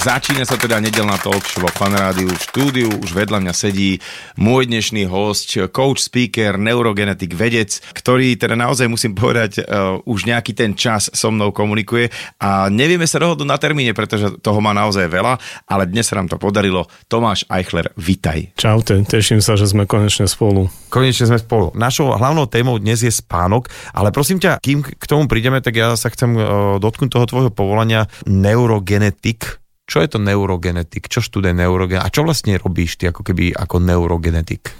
Začína sa teda nedelná talk show vo Fan Rádiu v štúdiu. Už vedľa mňa sedí môj dnešný host, coach, speaker, neurogenetik, vedec, ktorý teda naozaj musím povedať, uh, už nejaký ten čas so mnou komunikuje a nevieme sa dohodnúť na termíne, pretože toho má naozaj veľa, ale dnes sa nám to podarilo. Tomáš Eichler, vitaj. Čaute, teším sa, že sme konečne spolu. Konečne sme spolu. Našou hlavnou témou dnes je spánok, ale prosím ťa, kým k tomu prídeme, tak ja sa chcem uh, dotknúť toho tvojho povolania neurogenetik. Čo je to neurogenetik? Čo študuje neurogenetik? A čo vlastne robíš ty ako keby ako neurogenetik?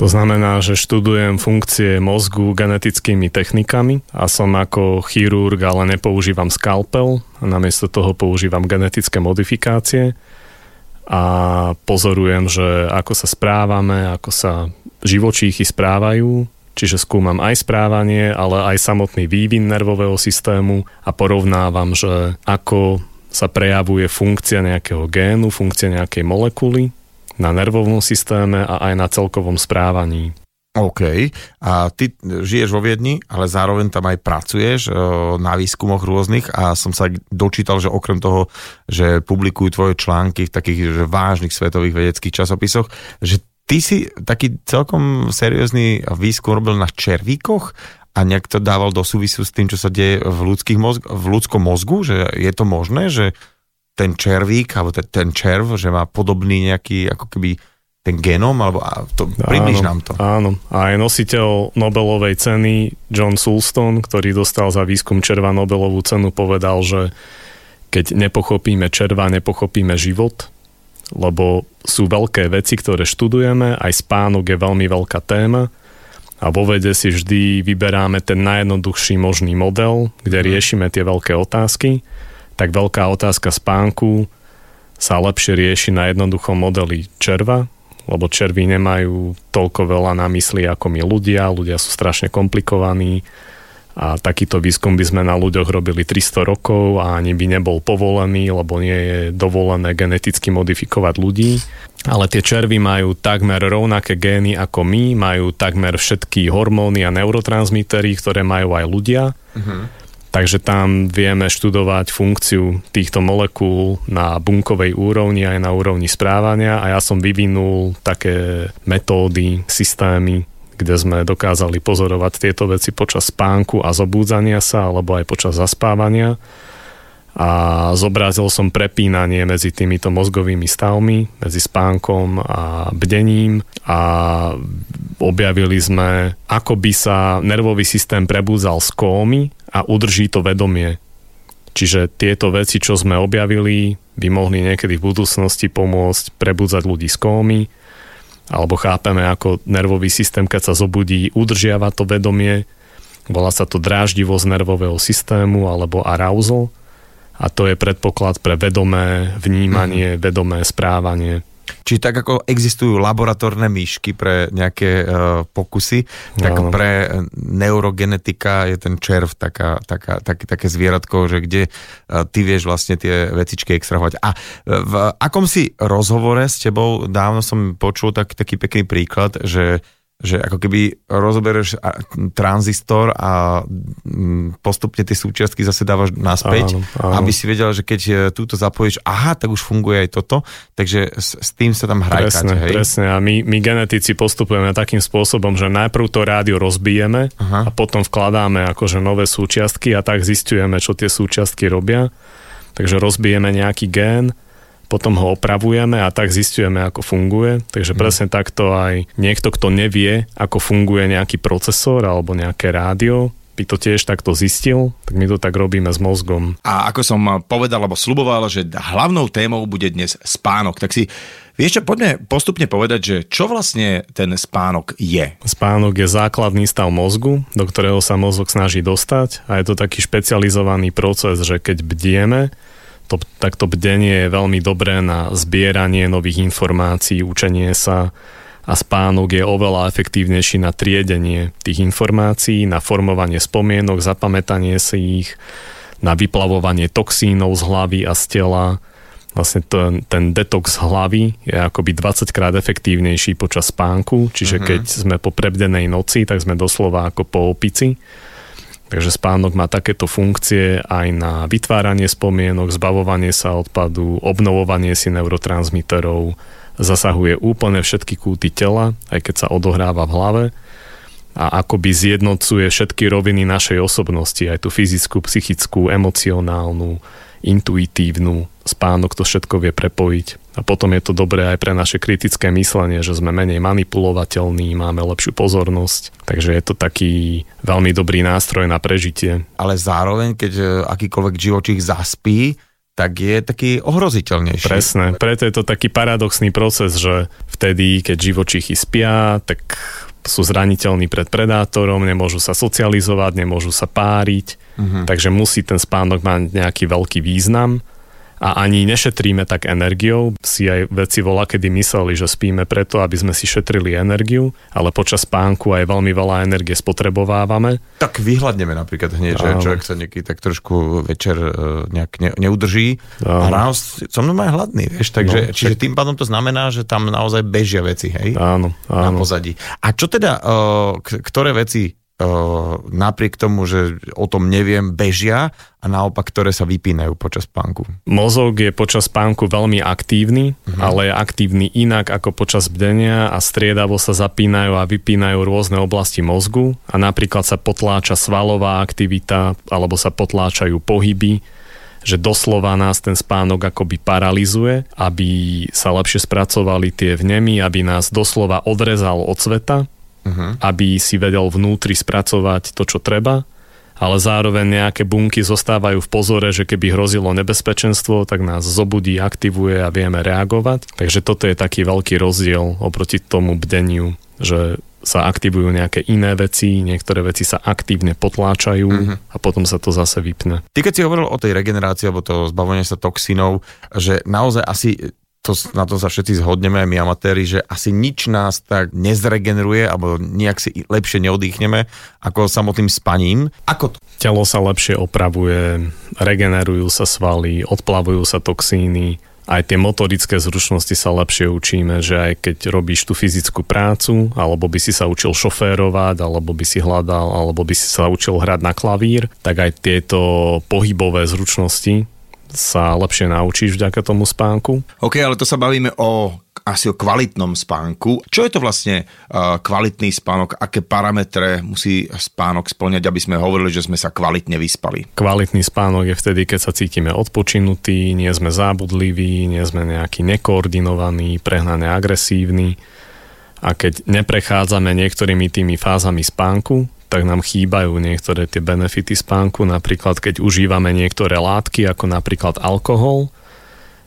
To znamená, že študujem funkcie mozgu genetickými technikami a som ako chirurg, ale nepoužívam skalpel. Namiesto toho používam genetické modifikácie a pozorujem, že ako sa správame, ako sa živočíchy správajú, čiže skúmam aj správanie, ale aj samotný vývin nervového systému a porovnávam, že ako sa prejavuje funkcia nejakého génu, funkcia nejakej molekuly na nervovom systéme a aj na celkovom správaní. OK. A ty žiješ vo Viedni, ale zároveň tam aj pracuješ e, na výskumoch rôznych a som sa dočítal, že okrem toho, že publikujú tvoje články v takých že vážnych svetových vedeckých časopisoch, že ty si taký celkom seriózny výskum robil na červíkoch a nejak to dával do súvisu s tým, čo sa deje v, ľudských mozg- v ľudskom mozgu, že je to možné, že ten červík, alebo ten, ten červ, že má podobný nejaký, ako keby ten genom, alebo to, približ nám to. Áno, a aj nositeľ Nobelovej ceny John Sulston, ktorý dostal za výskum červa Nobelovú cenu, povedal, že keď nepochopíme červa, nepochopíme život, lebo sú veľké veci, ktoré študujeme, aj spánok je veľmi veľká téma, a vo vede si vždy vyberáme ten najjednoduchší možný model, kde mhm. riešime tie veľké otázky, tak veľká otázka spánku sa lepšie rieši na jednoduchom modeli červa, lebo červy nemajú toľko veľa na mysli ako my ľudia, ľudia sú strašne komplikovaní a takýto výskum by sme na ľuďoch robili 300 rokov a ani by nebol povolený, lebo nie je dovolené geneticky modifikovať ľudí. Ale tie červy majú takmer rovnaké gény ako my, majú takmer všetky hormóny a neurotransmitery, ktoré majú aj ľudia. Uh-huh. Takže tam vieme študovať funkciu týchto molekúl na bunkovej úrovni aj na úrovni správania a ja som vyvinul také metódy, systémy, kde sme dokázali pozorovať tieto veci počas spánku a zobúdzania sa alebo aj počas zaspávania. A zobrazil som prepínanie medzi týmito mozgovými stavmi, medzi spánkom a bdením. A objavili sme, ako by sa nervový systém prebúdzal z kómy a udrží to vedomie. Čiže tieto veci, čo sme objavili, by mohli niekedy v budúcnosti pomôcť prebudzať ľudí z kómy, alebo chápeme, ako nervový systém, keď sa zobudí, udržiava to vedomie, volá sa to dráždivosť nervového systému alebo arousal a to je predpoklad pre vedomé vnímanie, mm-hmm. vedomé správanie. Čiže tak ako existujú laboratórne myšky pre nejaké uh, pokusy, tak no. pre neurogenetika je ten červ taká, taká, tak, také zvieratko, že kde uh, ty vieš vlastne tie vecičky extrahovať. A v akom si rozhovore s tebou, dávno som počul tak, taký pekný príklad, že že ako keby rozobereš tranzistor a mm, postupne tie súčiastky zase dávaš naspäť, áno, áno. aby si vedel, že keď e, túto zapojíš, aha, tak už funguje aj toto, takže s, s tým sa tam hrajkať. Presne, hej? presne. A my, my genetici postupujeme takým spôsobom, že najprv to rádio rozbijeme aha. a potom vkladáme akože nové súčiastky a tak zistujeme, čo tie súčiastky robia. Takže rozbijeme nejaký gén, potom ho opravujeme a tak zistujeme, ako funguje. Takže mm. presne takto aj niekto, kto nevie, ako funguje nejaký procesor alebo nejaké rádio, by to tiež takto zistil, tak my to tak robíme s mozgom. A ako som povedal, alebo sluboval, že hlavnou témou bude dnes spánok, tak si Vieš čo, poďme postupne povedať, že čo vlastne ten spánok je? Spánok je základný stav mozgu, do ktorého sa mozog snaží dostať a je to taký špecializovaný proces, že keď bdieme, to, takto bdenie je veľmi dobré na zbieranie nových informácií, učenie sa a spánok je oveľa efektívnejší na triedenie tých informácií, na formovanie spomienok, zapamätanie si ich, na vyplavovanie toxínov z hlavy a z tela, vlastne ten, ten detox hlavy je akoby 20 krát efektívnejší počas spánku, čiže uh-huh. keď sme po prebdenej noci, tak sme doslova ako po opici. Takže spánok má takéto funkcie aj na vytváranie spomienok, zbavovanie sa odpadu, obnovovanie si neurotransmiterov, zasahuje úplne všetky kúty tela, aj keď sa odohráva v hlave a akoby zjednocuje všetky roviny našej osobnosti, aj tú fyzickú, psychickú, emocionálnu, intuitívnu. Spánok to všetko vie prepojiť. A potom je to dobré aj pre naše kritické myslenie, že sme menej manipulovateľní, máme lepšiu pozornosť. Takže je to taký veľmi dobrý nástroj na prežitie. Ale zároveň, keď e, akýkoľvek živočích zaspí, tak je taký ohroziteľnejší. Presne, preto je to taký paradoxný proces, že vtedy, keď živočichy spia, tak sú zraniteľní pred predátorom, nemôžu sa socializovať, nemôžu sa páriť, uh-huh. takže musí ten spánok mať nejaký veľký význam a ani nešetríme tak energiou. Si aj veci volá, kedy mysleli, že spíme preto, aby sme si šetrili energiu, ale počas spánku aj veľmi veľa energie spotrebovávame. Tak vyhľadneme napríklad hneď, že človek sa nieký tak trošku večer e, nejak ne, neudrží Áno. a ráno som mnou aj hladný, vieš, takže no, čiže tým pádom to znamená, že tam naozaj bežia veci, hej? Áno, áno. Na pozadí. A čo teda, e, ktoré veci napriek tomu, že o tom neviem, bežia a naopak, ktoré sa vypínajú počas spánku. Mozog je počas spánku veľmi aktívny, uh-huh. ale je aktívny inak ako počas bdenia a striedavo sa zapínajú a vypínajú rôzne oblasti mozgu a napríklad sa potláča svalová aktivita alebo sa potláčajú pohyby, že doslova nás ten spánok akoby paralizuje, aby sa lepšie spracovali tie vnemy, aby nás doslova odrezal od sveta uh-huh. aby si vedel vnútri spracovať to, čo treba, ale zároveň nejaké bunky zostávajú v pozore, že keby hrozilo nebezpečenstvo, tak nás zobudí, aktivuje a vieme reagovať. Takže toto je taký veľký rozdiel oproti tomu bdeniu, že sa aktivujú nejaké iné veci, niektoré veci sa aktívne potláčajú uh-huh. a potom sa to zase vypne. Ty keď si hovoril o tej regenerácii alebo to zbavenie sa toxínov, že naozaj asi to, na to sa všetci zhodneme, my amatéri, že asi nič nás tak nezregeneruje alebo nejak si lepšie neodýchneme ako samotným spaním. Ako to? Telo sa lepšie opravuje, regenerujú sa svaly, odplavujú sa toxíny, aj tie motorické zručnosti sa lepšie učíme, že aj keď robíš tú fyzickú prácu, alebo by si sa učil šoférovať, alebo by si hľadal, alebo by si sa učil hrať na klavír, tak aj tieto pohybové zručnosti sa lepšie naučíš vďaka tomu spánku. OK, ale to sa bavíme o asi o kvalitnom spánku. Čo je to vlastne uh, kvalitný spánok? Aké parametre musí spánok splňať, aby sme hovorili, že sme sa kvalitne vyspali? Kvalitný spánok je vtedy, keď sa cítime odpočinutí, nie sme zábudliví, nie sme nejaký nekoordinovaní, prehnane agresívni. A keď neprechádzame niektorými tými fázami spánku, tak nám chýbajú niektoré tie benefity spánku, napríklad keď užívame niektoré látky, ako napríklad alkohol,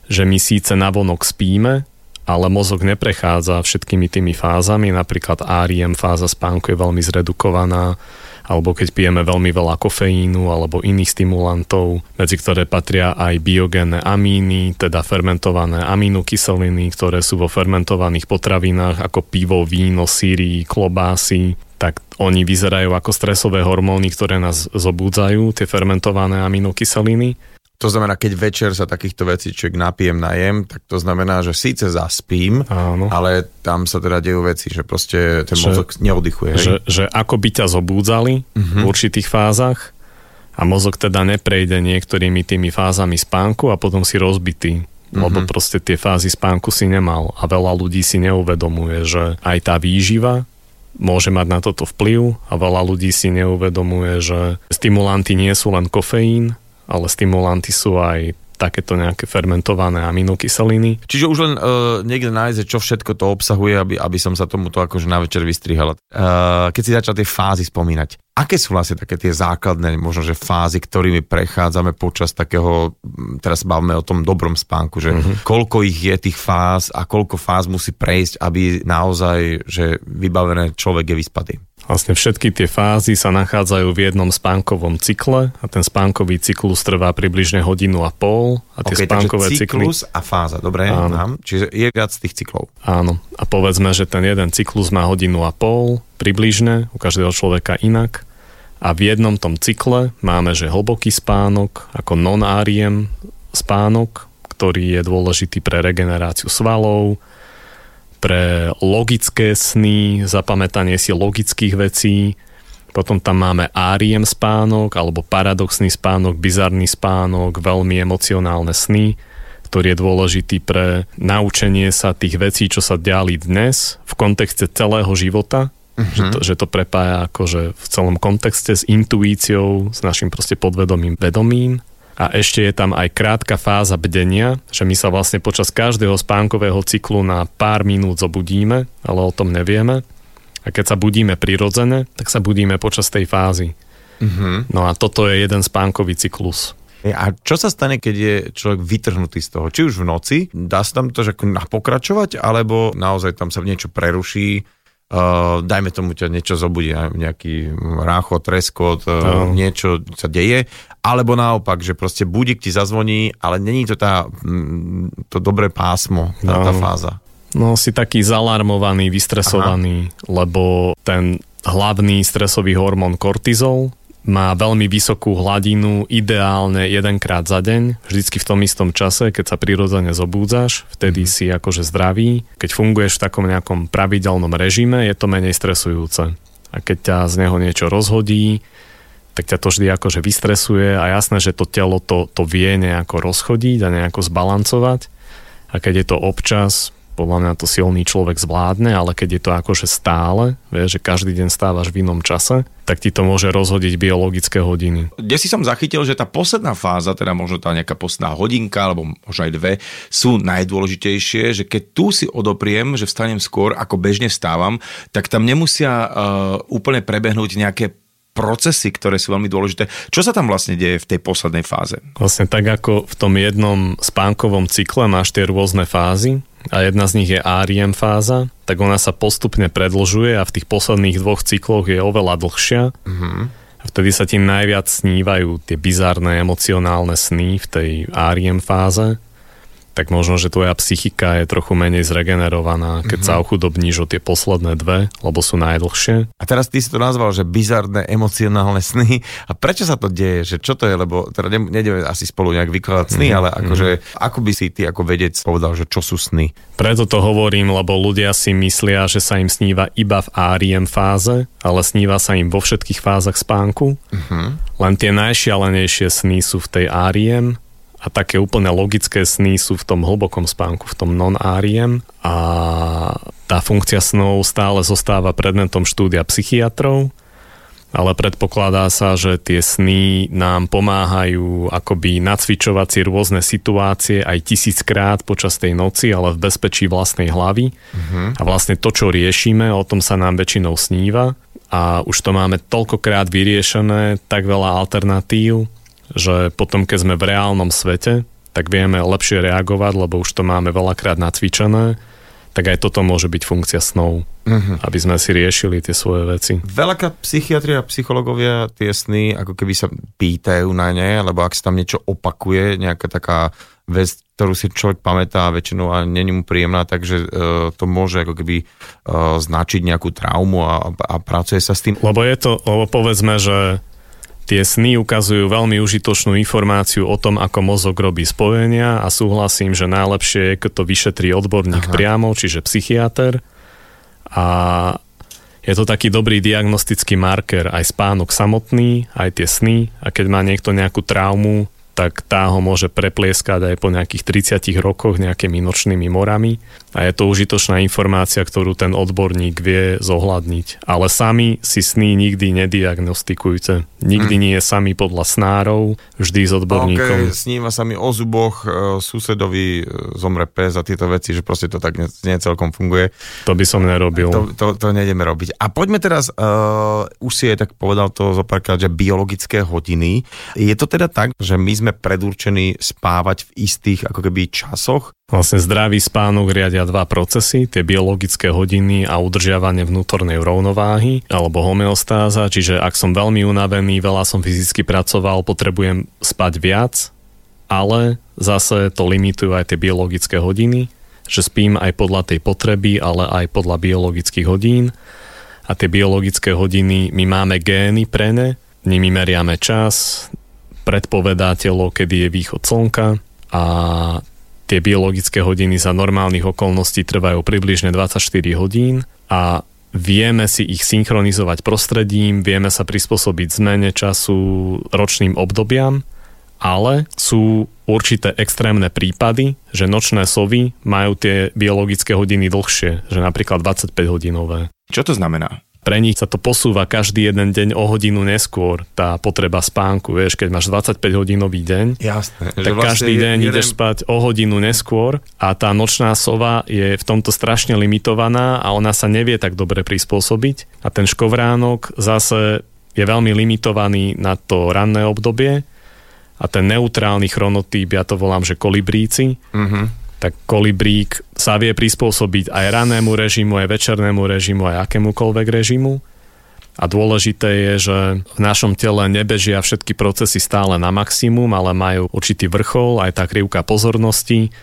že my síce navonok spíme, ale mozog neprechádza všetkými tými fázami, napríklad ARIEM fáza spánku je veľmi zredukovaná, alebo keď pijeme veľmi veľa kofeínu alebo iných stimulantov, medzi ktoré patria aj biogénne amíny, teda fermentované aminokyseliny, ktoré sú vo fermentovaných potravinách ako pivo, víno, síry, klobásy, tak oni vyzerajú ako stresové hormóny, ktoré nás zobúdzajú, tie fermentované aminokyseliny. To znamená, keď večer sa takýchto vecí človek napijem, najem, tak to znamená, že síce zaspím, Áno. ale tam sa teda dejú veci, že proste ten že, mozog neoddychuje. Že, že ako by ťa zobúdzali uh-huh. v určitých fázach a mozog teda neprejde niektorými tými fázami spánku a potom si rozbitý uh-huh. lebo proste tie fázy spánku si nemal a veľa ľudí si neuvedomuje, že aj tá výživa môže mať na toto vplyv a veľa ľudí si neuvedomuje, že stimulanty nie sú len kofeín, ale stimulanty sú aj takéto nejaké fermentované aminokyseliny. Čiže už len uh, niekde nájde, čo všetko to obsahuje, aby, aby som sa tomuto akože na večer vystrihal. Uh, keď si začal tie fázy spomínať, aké sú vlastne také tie základné možno, že fázy, ktorými prechádzame počas takého, teraz bavíme o tom dobrom spánku, že uh-huh. koľko ich je tých fáz a koľko fáz musí prejsť, aby naozaj, že vybavené človek je vyspatý. Vlastne všetky tie fázy sa nachádzajú v jednom spánkovom cykle a ten spánkový cyklus trvá približne hodinu a pol. A tie okay, spánkové cyklus cykly... a fáza, dobre? Áno. Čiže je viac tých cyklov. Áno. A povedzme, že ten jeden cyklus má hodinu a pol, približne, u každého človeka inak. A v jednom tom cykle máme, že hlboký spánok, ako non-ariem spánok, ktorý je dôležitý pre regeneráciu svalov, pre logické sny, zapamätanie si logických vecí. Potom tam máme áriem spánok, alebo paradoxný spánok, bizarný spánok, veľmi emocionálne sny, ktorý je dôležitý pre naučenie sa tých vecí, čo sa diali dnes v kontexte celého života, uh-huh. že, to, že to prepája akože v celom kontexte s intuíciou, s našim proste podvedomým vedomím. A ešte je tam aj krátka fáza bdenia, že my sa vlastne počas každého spánkového cyklu na pár minút zobudíme, ale o tom nevieme. A keď sa budíme prirodzene, tak sa budíme počas tej fázy. Uh-huh. No a toto je jeden spánkový cyklus. A čo sa stane, keď je človek vytrhnutý z toho? Či už v noci, dá sa tam to že pokračovať, alebo naozaj tam sa niečo preruší, uh, dajme tomu ťa niečo zobudí, nejaký ráchot, treskot, uh, no. niečo sa deje, alebo naopak, že proste budík ti zazvoní, ale není to tá, mm, to dobré pásmo, tá, no. tá fáza. No si taký zalarmovaný, vystresovaný, Aha. lebo ten hlavný stresový hormón kortizol má veľmi vysokú hladinu, ideálne jedenkrát za deň, vždycky v tom istom čase, keď sa prirodzene zobúdzaš, vtedy mm. si akože zdravý. Keď funguješ v takom nejakom pravidelnom režime, je to menej stresujúce. A keď ťa z neho niečo rozhodí, tak ťa to vždy akože vystresuje a jasné, že to telo to, to vie nejako rozchodiť a nejako zbalancovať. A keď je to občas, podľa mňa to silný človek zvládne, ale keď je to akože stále, vieš, že každý deň stávaš v inom čase, tak ti to môže rozhodiť biologické hodiny. Kde si som zachytil, že tá posledná fáza, teda možno tá nejaká posledná hodinka, alebo možno aj dve, sú najdôležitejšie, že keď tu si odopriem, že vstanem skôr, ako bežne vstávam, tak tam nemusia uh, úplne prebehnúť nejaké procesy, ktoré sú veľmi dôležité. Čo sa tam vlastne deje v tej poslednej fáze? Vlastne tak ako v tom jednom spánkovom cykle máš tie rôzne fázy, a jedna z nich je ARIEM fáza, tak ona sa postupne predlžuje a v tých posledných dvoch cykloch je oveľa dlhšia. Mm-hmm. A vtedy sa ti najviac snívajú tie bizárne emocionálne sny v tej ARIEM fáze tak možno, že tvoja psychika je trochu menej zregenerovaná, keď mm-hmm. sa ochudobníš o tie posledné dve, lebo sú najdlhšie. A teraz ty si to nazval, že bizarné emocionálne sny. A prečo sa to deje? Že čo to je? Lebo teda nejdeme asi spolu nejak vykladať sny, mm-hmm. ale akože, ako by si ty ako vedec povedal, že čo sú sny? Preto to hovorím, lebo ľudia si myslia, že sa im sníva iba v ARIEM fáze, ale sníva sa im vo všetkých fázach spánku. Mm-hmm. Len tie najšialenejšie sny sú v tej ARIEM a také úplne logické sny sú v tom hlbokom spánku, v tom non-áriem a tá funkcia snov stále zostáva predmetom štúdia psychiatrov, ale predpokladá sa, že tie sny nám pomáhajú akoby nacvičovať si rôzne situácie aj tisíckrát počas tej noci, ale v bezpečí vlastnej hlavy. Uh-huh. A vlastne to, čo riešime, o tom sa nám väčšinou sníva a už to máme toľkokrát vyriešené, tak veľa alternatív, že potom, keď sme v reálnom svete, tak vieme lepšie reagovať, lebo už to máme veľakrát nacvičené, tak aj toto môže byť funkcia snov, uh-huh. aby sme si riešili tie svoje veci. Veľakrát psychiatria a psychológovia tie sny ako keby sa pýtajú na ne, lebo ak sa tam niečo opakuje, nejaká taká vec, ktorú si človek pamätá a väčšinou a není mu príjemná, takže uh, to môže ako keby uh, značiť nejakú traumu a, a pracuje sa s tým. Lebo je to, povedzme, že Tie sny ukazujú veľmi užitočnú informáciu o tom, ako mozog robí spojenia a súhlasím, že najlepšie je, keď to vyšetrí odborník Aha. priamo, čiže psychiatr. A je to taký dobrý diagnostický marker, aj spánok samotný, aj tie sny. A keď má niekto nejakú traumu, tak tá ho môže preplieskať aj po nejakých 30 rokoch nejakými nočnými morami a je to užitočná informácia, ktorú ten odborník vie zohľadniť. Ale sami si sny nikdy nediagnostikujte. Nikdy hmm. nie sami podľa snárov, vždy s odborníkom. Okay, sníva sa mi o zuboch, e, susedovi e, zomre pes a tieto veci, že proste to tak nie, celkom funguje. To by som nerobil. To, to, to nejdeme robiť. A poďme teraz, uh, už si je tak povedal to zopárkrát, že biologické hodiny. Je to teda tak, že my sme predurčení spávať v istých ako keby časoch? Vlastne zdravý spánok riadia dva procesy, tie biologické hodiny a udržiavanie vnútornej rovnováhy alebo homeostáza, čiže ak som veľmi unavený, veľa som fyzicky pracoval, potrebujem spať viac, ale zase to limitujú aj tie biologické hodiny, že spím aj podľa tej potreby, ale aj podľa biologických hodín a tie biologické hodiny, my máme gény pre ne, nimi meriame čas, predpovedá telo, kedy je východ slnka a tie biologické hodiny za normálnych okolností trvajú približne 24 hodín a vieme si ich synchronizovať prostredím, vieme sa prispôsobiť zmene času ročným obdobiam, ale sú určité extrémne prípady, že nočné sovy majú tie biologické hodiny dlhšie, že napríklad 25 hodinové. Čo to znamená? Pre nich sa to posúva každý jeden deň o hodinu neskôr, tá potreba spánku. Vieš, keď máš 25 hodinový deň, Jasné, tak vlastne každý deň jeden... ideš spať o hodinu neskôr a tá nočná sova je v tomto strašne limitovaná a ona sa nevie tak dobre prispôsobiť. A ten škovránok zase je veľmi limitovaný na to ranné obdobie a ten neutrálny chronotýp, ja to volám, že kolibríci, uh-huh tak kolibrík sa vie prispôsobiť aj ranému režimu, aj večernému režimu, aj akémukoľvek režimu. A dôležité je, že v našom tele nebežia všetky procesy stále na maximum, ale majú určitý vrchol, aj tá krivka pozornosti.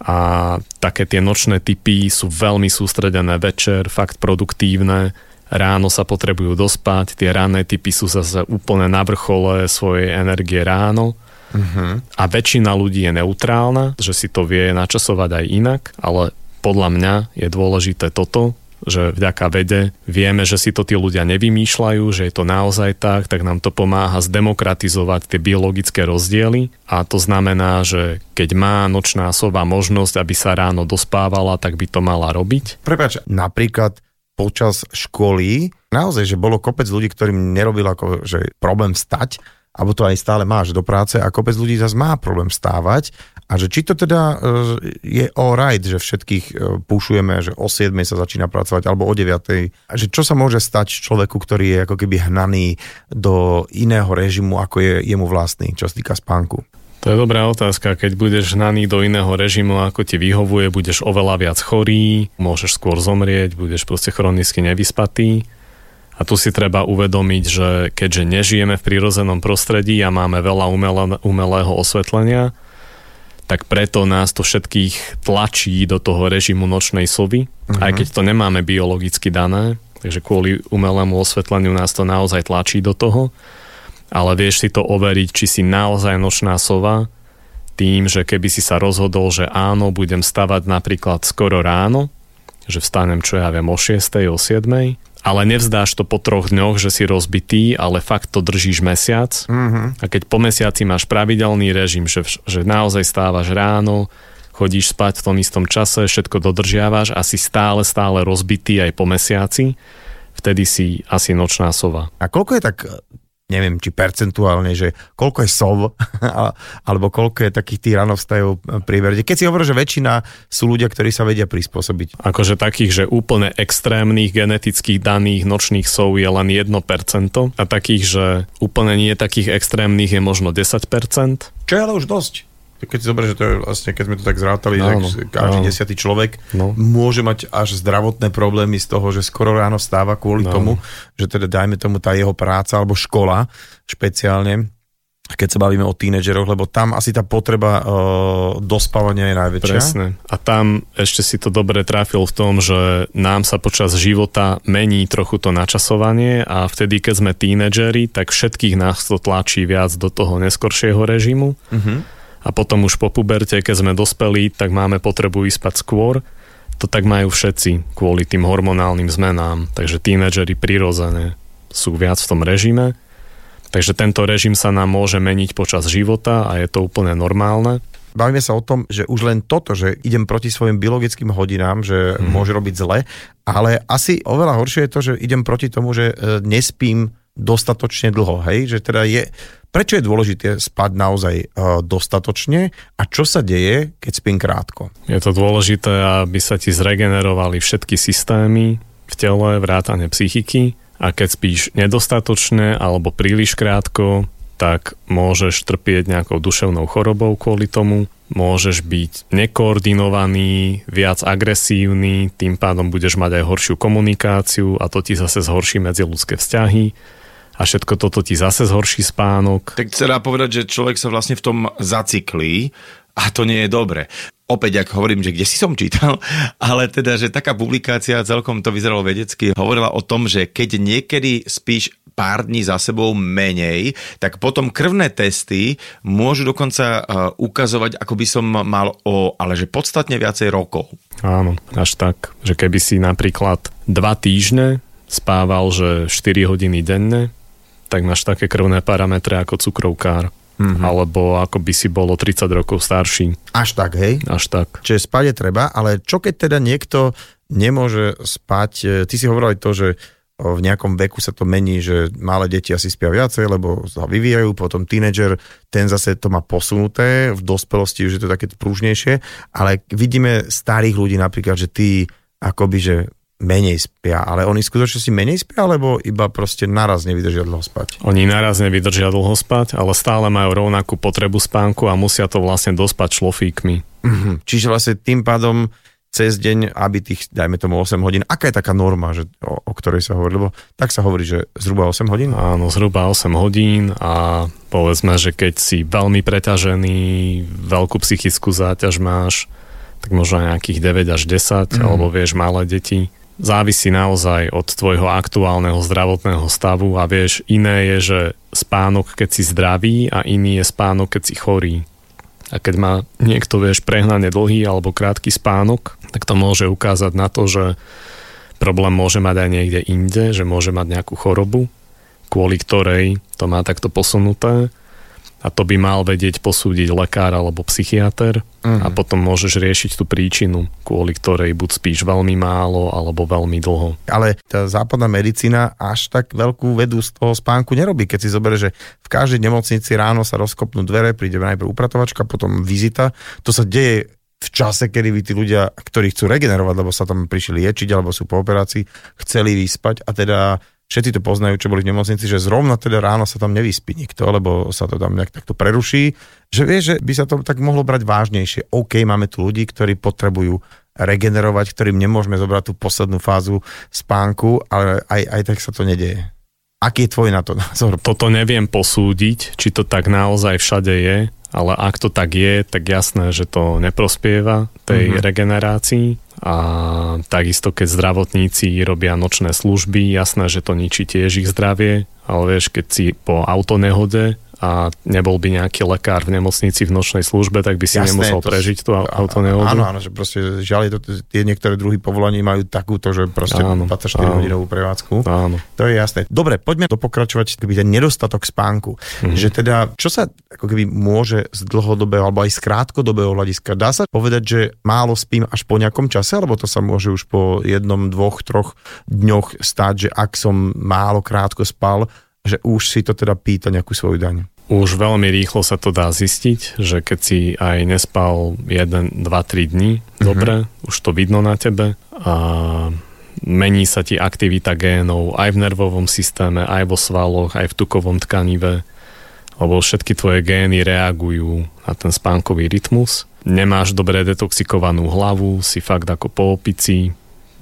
A také tie nočné typy sú veľmi sústredené večer, fakt produktívne, ráno sa potrebujú dospať, tie ranné typy sú zase úplne na vrchole svojej energie ráno Uh-huh. A väčšina ľudí je neutrálna, že si to vie načasovať aj inak, ale podľa mňa je dôležité toto, že vďaka vede vieme, že si to tí ľudia nevymýšľajú, že je to naozaj tak, tak nám to pomáha zdemokratizovať tie biologické rozdiely a to znamená, že keď má nočná sova možnosť, aby sa ráno dospávala, tak by to mala robiť. Prepač, napríklad počas školy naozaj, že bolo kopec ľudí, ktorým nerobil ako, že problém stať alebo to aj stále máš do práce a kopec ľudí zase má problém stávať a že či to teda e, je all right, že všetkých e, púšujeme, že o 7 sa začína pracovať alebo o 9. A že čo sa môže stať človeku, ktorý je ako keby hnaný do iného režimu, ako je jemu vlastný, čo sa týka spánku? To je dobrá otázka. Keď budeš hnaný do iného režimu, ako ti vyhovuje, budeš oveľa viac chorý, môžeš skôr zomrieť, budeš proste chronicky nevyspatý. A tu si treba uvedomiť, že keďže nežijeme v prírodzenom prostredí a máme veľa umelé, umelého osvetlenia, tak preto nás to všetkých tlačí do toho režimu nočnej sovy, uh-huh. aj keď to nemáme biologicky dané, takže kvôli umelému osvetleniu nás to naozaj tlačí do toho, ale vieš si to overiť, či si naozaj nočná sova, tým, že keby si sa rozhodol, že áno, budem stavať napríklad skoro ráno, že vstanem, čo ja viem, o 6, o 7, ale nevzdáš to po troch dňoch, že si rozbitý, ale fakt to držíš mesiac. Mm-hmm. A keď po mesiaci máš pravidelný režim, že, že naozaj stávaš ráno, chodíš spať v tom istom čase, všetko dodržiavaš a si stále, stále rozbitý aj po mesiaci, vtedy si asi nočná sova. A koľko je tak neviem, či percentuálne, že koľko je sov, alebo koľko je takých tých ranovstajov prieberne. Keď si hovorí, že väčšina sú ľudia, ktorí sa vedia prispôsobiť. Akože takých, že úplne extrémnych genetických daných nočných sov je len 1% a takých, že úplne nie takých extrémnych je možno 10%. Čo je ale už dosť keď si zoberieš, že to je vlastne, keď sme to tak zrátali, no, no, každý no. desiatý človek no. môže mať až zdravotné problémy z toho, že skoro ráno stáva kvôli no. tomu, že teda dajme tomu tá jeho práca alebo škola špeciálne, keď sa bavíme o tínedžeroch, lebo tam asi tá potreba uh, dospávania je najväčšia. Presne. A tam ešte si to dobre trafil v tom, že nám sa počas života mení trochu to načasovanie a vtedy, keď sme tínedžeri, tak všetkých nás to tlačí viac do toho neskoršieho režimu. Uh-huh a potom už po puberte, keď sme dospeli, tak máme potrebu ísť spať skôr. To tak majú všetci kvôli tým hormonálnym zmenám. Takže tínedžeri prirodzene sú viac v tom režime. Takže tento režim sa nám môže meniť počas života a je to úplne normálne. Bavíme sa o tom, že už len toto, že idem proti svojim biologickým hodinám, že hmm. môže robiť zle, ale asi oveľa horšie je to, že idem proti tomu, že e, nespím dostatočne dlho, hej, že teda je, prečo je dôležité spať naozaj uh, dostatočne a čo sa deje, keď spím krátko? Je to dôležité, aby sa ti zregenerovali všetky systémy v tele, vrátane psychiky. A keď spíš nedostatočne alebo príliš krátko, tak môžeš trpieť nejakou duševnou chorobou kvôli tomu, môžeš byť nekoordinovaný, viac agresívny, tým pádom budeš mať aj horšiu komunikáciu a to ti zase zhorší medziludské vzťahy a všetko toto ti zase zhorší spánok. Tak sa dá povedať, že človek sa vlastne v tom zaciklí a to nie je dobre. opäť, ak hovorím, že kde si som čítal, ale teda, že taká publikácia, celkom to vyzeralo vedecky, hovorila o tom, že keď niekedy spíš pár dní za sebou menej, tak potom krvné testy môžu dokonca uh, ukazovať, ako by som mal o, ale že podstatne viacej rokov. Áno, až tak, že keby si napríklad dva týždne spával, že 4 hodiny denne, tak máš také krvné parametre ako cukrovkár. Mm-hmm. Alebo ako by si bolo 30 rokov starší. Až tak, hej? Až tak. Čiže spať je treba, ale čo keď teda niekto nemôže spať, e, ty si hovoril aj to, že v nejakom veku sa to mení, že malé deti asi spia viacej, lebo sa vyvíjajú, potom tínedžer, ten zase to má posunuté, v dospelosti už je to také prúžnejšie, ale vidíme starých ľudí napríklad, že tí akoby, že menej spia, ale oni skutočne si menej spia, alebo iba proste naraz nevydržia dlho spať? Oni naraz nevydržia dlho spať, ale stále majú rovnakú potrebu spánku a musia to vlastne dospať šlofíkmi. Mm-hmm. Čiže vlastne tým pádom cez deň, aby tých, dajme tomu 8 hodín, aká je taká norma, že, o, o ktorej sa hovorí? Lebo tak sa hovorí, že zhruba 8 hodín? Áno, zhruba 8 hodín a povedzme, že keď si veľmi preťažený, veľkú psychickú záťaž máš, tak možno nejakých 9 až 10, mm. alebo vieš, malé deti. Závisí naozaj od tvojho aktuálneho zdravotného stavu a vieš, iné je, že spánok, keď si zdravý a iný je spánok, keď si chorý. A keď má niekto, vieš, prehnane dlhý alebo krátky spánok, tak to môže ukázať na to, že problém môže mať aj niekde inde, že môže mať nejakú chorobu, kvôli ktorej to má takto posunuté a to by mal vedieť posúdiť lekár alebo psychiatr uh-huh. a potom môžeš riešiť tú príčinu, kvôli ktorej buď spíš veľmi málo alebo veľmi dlho. Ale tá západná medicína až tak veľkú vedu z toho spánku nerobí. Keď si zoberie, že v každej nemocnici ráno sa rozkopnú dvere, príde najprv upratovačka, potom vizita. To sa deje v čase, kedy by tí ľudia, ktorí chcú regenerovať, lebo sa tam prišli liečiť alebo sú po operácii, chceli vyspať a teda všetci to poznajú, čo boli v nemocnici, že zrovna teda ráno sa tam nevyspí nikto, lebo sa to tam nejak takto preruší, že vie, že by sa to tak mohlo brať vážnejšie. OK, máme tu ľudí, ktorí potrebujú regenerovať, ktorým nemôžeme zobrať tú poslednú fázu spánku, ale aj, aj tak sa to nedeje. Aký je tvoj na to názor? Toto neviem posúdiť, či to tak naozaj všade je, ale ak to tak je, tak jasné, že to neprospieva tej mm-hmm. regenerácii a takisto keď zdravotníci robia nočné služby, jasné, že to ničí tiež ich zdravie, ale vieš, keď si po autonehode a nebol by nejaký lekár v nemocnici v nočnej službe, tak by si Jasné, nemusel to, prežiť tú autonehodu. Áno, áno, že proste žiaľ, to, tie niektoré druhy povolaní majú takúto, že proste áno, 24 áno, hodinovú prevádzku. Áno. To je jasné. Dobre, poďme to pokračovať, keby ten nedostatok spánku. Mm-hmm. Že teda, čo sa ako keby môže z dlhodobého alebo aj z krátkodobého hľadiska, dá sa povedať, že málo spím až po nejakom čase, alebo to sa môže už po jednom, dvoch, troch dňoch stať, že ak som málo krátko spal, že už si to teda pýta nejakú svoju daň. Už veľmi rýchlo sa to dá zistiť, že keď si aj nespal 1, 2, 3 dní, mm-hmm. dobre, už to vidno na tebe a mení sa ti aktivita génov aj v nervovom systéme, aj vo svaloch, aj v tukovom tkanive, lebo všetky tvoje gény reagujú na ten spánkový rytmus. Nemáš dobre detoxikovanú hlavu, si fakt ako po opici,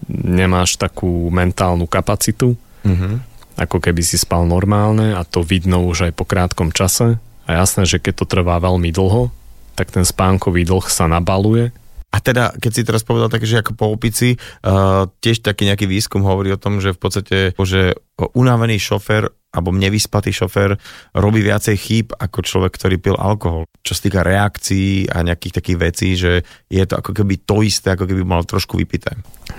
nemáš takú mentálnu kapacitu. Mm-hmm ako keby si spal normálne a to vidno už aj po krátkom čase. A jasné, že keď to trvá veľmi dlho, tak ten spánkový dlh sa nabaluje. A teda, keď si teraz povedal také, že ako po opici, uh, tiež taký nejaký výskum hovorí o tom, že v podstate, že unavený šofer alebo nevyspatý šofer robí viacej chýb ako človek, ktorý pil alkohol. Čo sa týka reakcií a nejakých takých vecí, že je to ako keby to isté, ako keby mal trošku vypité.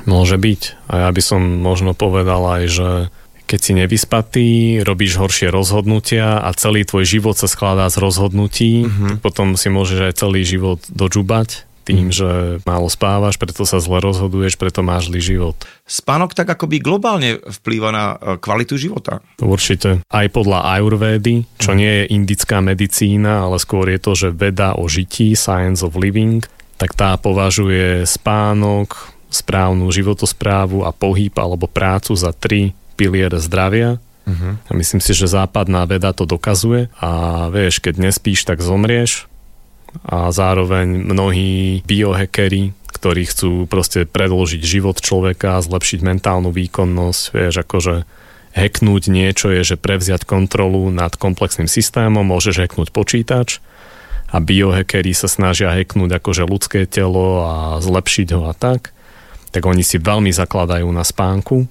Môže byť. A ja by som možno povedal aj, že keď si nevyspatý, robíš horšie rozhodnutia a celý tvoj život sa skladá z rozhodnutí, mm-hmm. potom si môžeš aj celý život dožubať tým, mm. že málo spávaš, preto sa zle rozhoduješ, preto máš zlý život. Spánok tak akoby globálne vplýva na e, kvalitu života. Určite. Aj podľa ajurvédy, čo mm. nie je indická medicína, ale skôr je to, že veda o žití, science of living, tak tá považuje spánok, správnu životosprávu a pohyb alebo prácu za tri pilier zdravia. Uh-huh. A myslím si, že západná veda to dokazuje a vieš, keď nespíš, tak zomrieš a zároveň mnohí biohackery, ktorí chcú proste predložiť život človeka, zlepšiť mentálnu výkonnosť, vieš, akože hacknúť niečo je, že prevziať kontrolu nad komplexným systémom, môžeš hacknúť počítač, a biohackery sa snažia hacknúť akože ľudské telo a zlepšiť ho a tak, tak oni si veľmi zakladajú na spánku.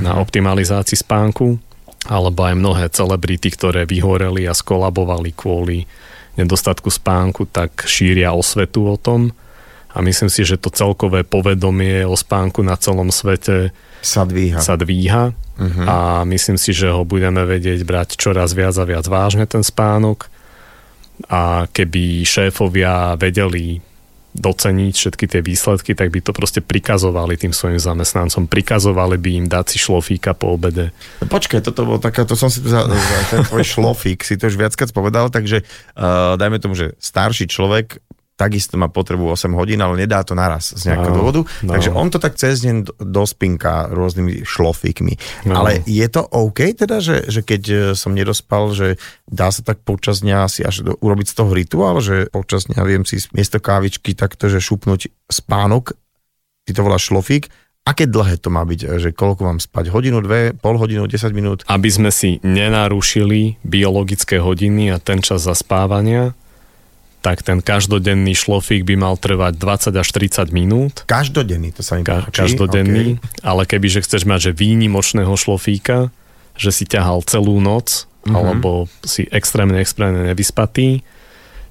Na optimalizácii spánku, alebo aj mnohé celebrity, ktoré vyhoreli a skolabovali kvôli nedostatku spánku, tak šíria osvetu o tom a myslím si, že to celkové povedomie o spánku na celom svete sa dvíha. Sa dvíha uh-huh. a myslím si, že ho budeme vedieť brať čoraz viac a viac vážne ten spánok a keby šéfovia vedeli doceniť všetky tie výsledky, tak by to proste prikazovali tým svojim zamestnancom. Prikazovali by im dať si šlofíka po obede. No počkaj, toto bolo taká, to som si za, za ten tvoj šlofík, si to už viackrát povedal, takže uh, dajme tomu, že starší človek takisto má potrebu 8 hodín, ale nedá to naraz z nejakého no, dôvodu. No. Takže on to tak cez deň dospinka rôznymi šlofíkmi. No. Ale je to OK teda, že, že keď e, som nedospal, že dá sa tak počas dňa si až do, urobiť z toho rituál, že počas dňa viem si miesto kávičky takto, že šupnúť spánok, ty to voláš šlofík, Aké dlhé to má byť? Že koľko mám spať? Hodinu, dve, pol hodinu, 10 minút? Aby sme si nenarušili biologické hodiny a ten čas zaspávania, tak ten každodenný šlofík by mal trvať 20 až 30 minút. Každodenný, to sa mi Ka- Každodenný, okay. ale keby, že chceš mať že výnimočného šlofíka, že si ťahal celú noc, uh-huh. alebo si extrémne, extrémne nevyspatý,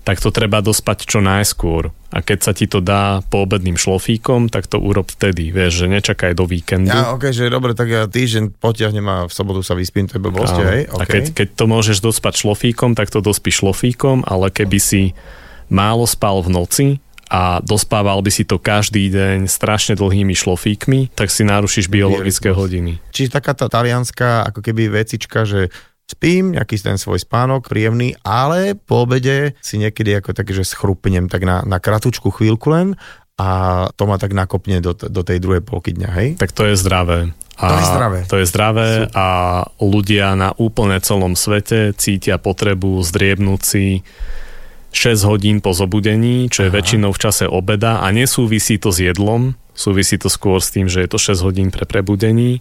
tak to treba dospať čo najskôr. A keď sa ti to dá po obedným šlofíkom, tak to urob vtedy. Vieš, že nečakaj do víkendu. Ja, ok, že dobre, tak ja týždeň potiahnem a v sobotu sa vyspím, to je blbosti, hej? Okay. A keď, keď to môžeš dospať šlofíkom, tak to dospíš šlofíkom, ale keby si málo spal v noci a dospával by si to každý deň strašne dlhými šlofíkmi, tak si narušíš biologické hodiny. Čiže taká tá talianská ako keby vecička, že spím, nejaký ten svoj spánok, príjemný, ale po obede si niekedy ako také, že schrupnem tak na, na kratučku chvíľku len a to ma tak nakopne do, do tej druhej polky dňa, hej? Tak to je zdravé. A to je zdravé. To je zdravé a ľudia na úplne celom svete cítia potrebu zdriebnúť si 6 hodín po zobudení, čo je Aha. väčšinou v čase obeda a nesúvisí to s jedlom, súvisí to skôr s tým, že je to 6 hodín pre prebudení,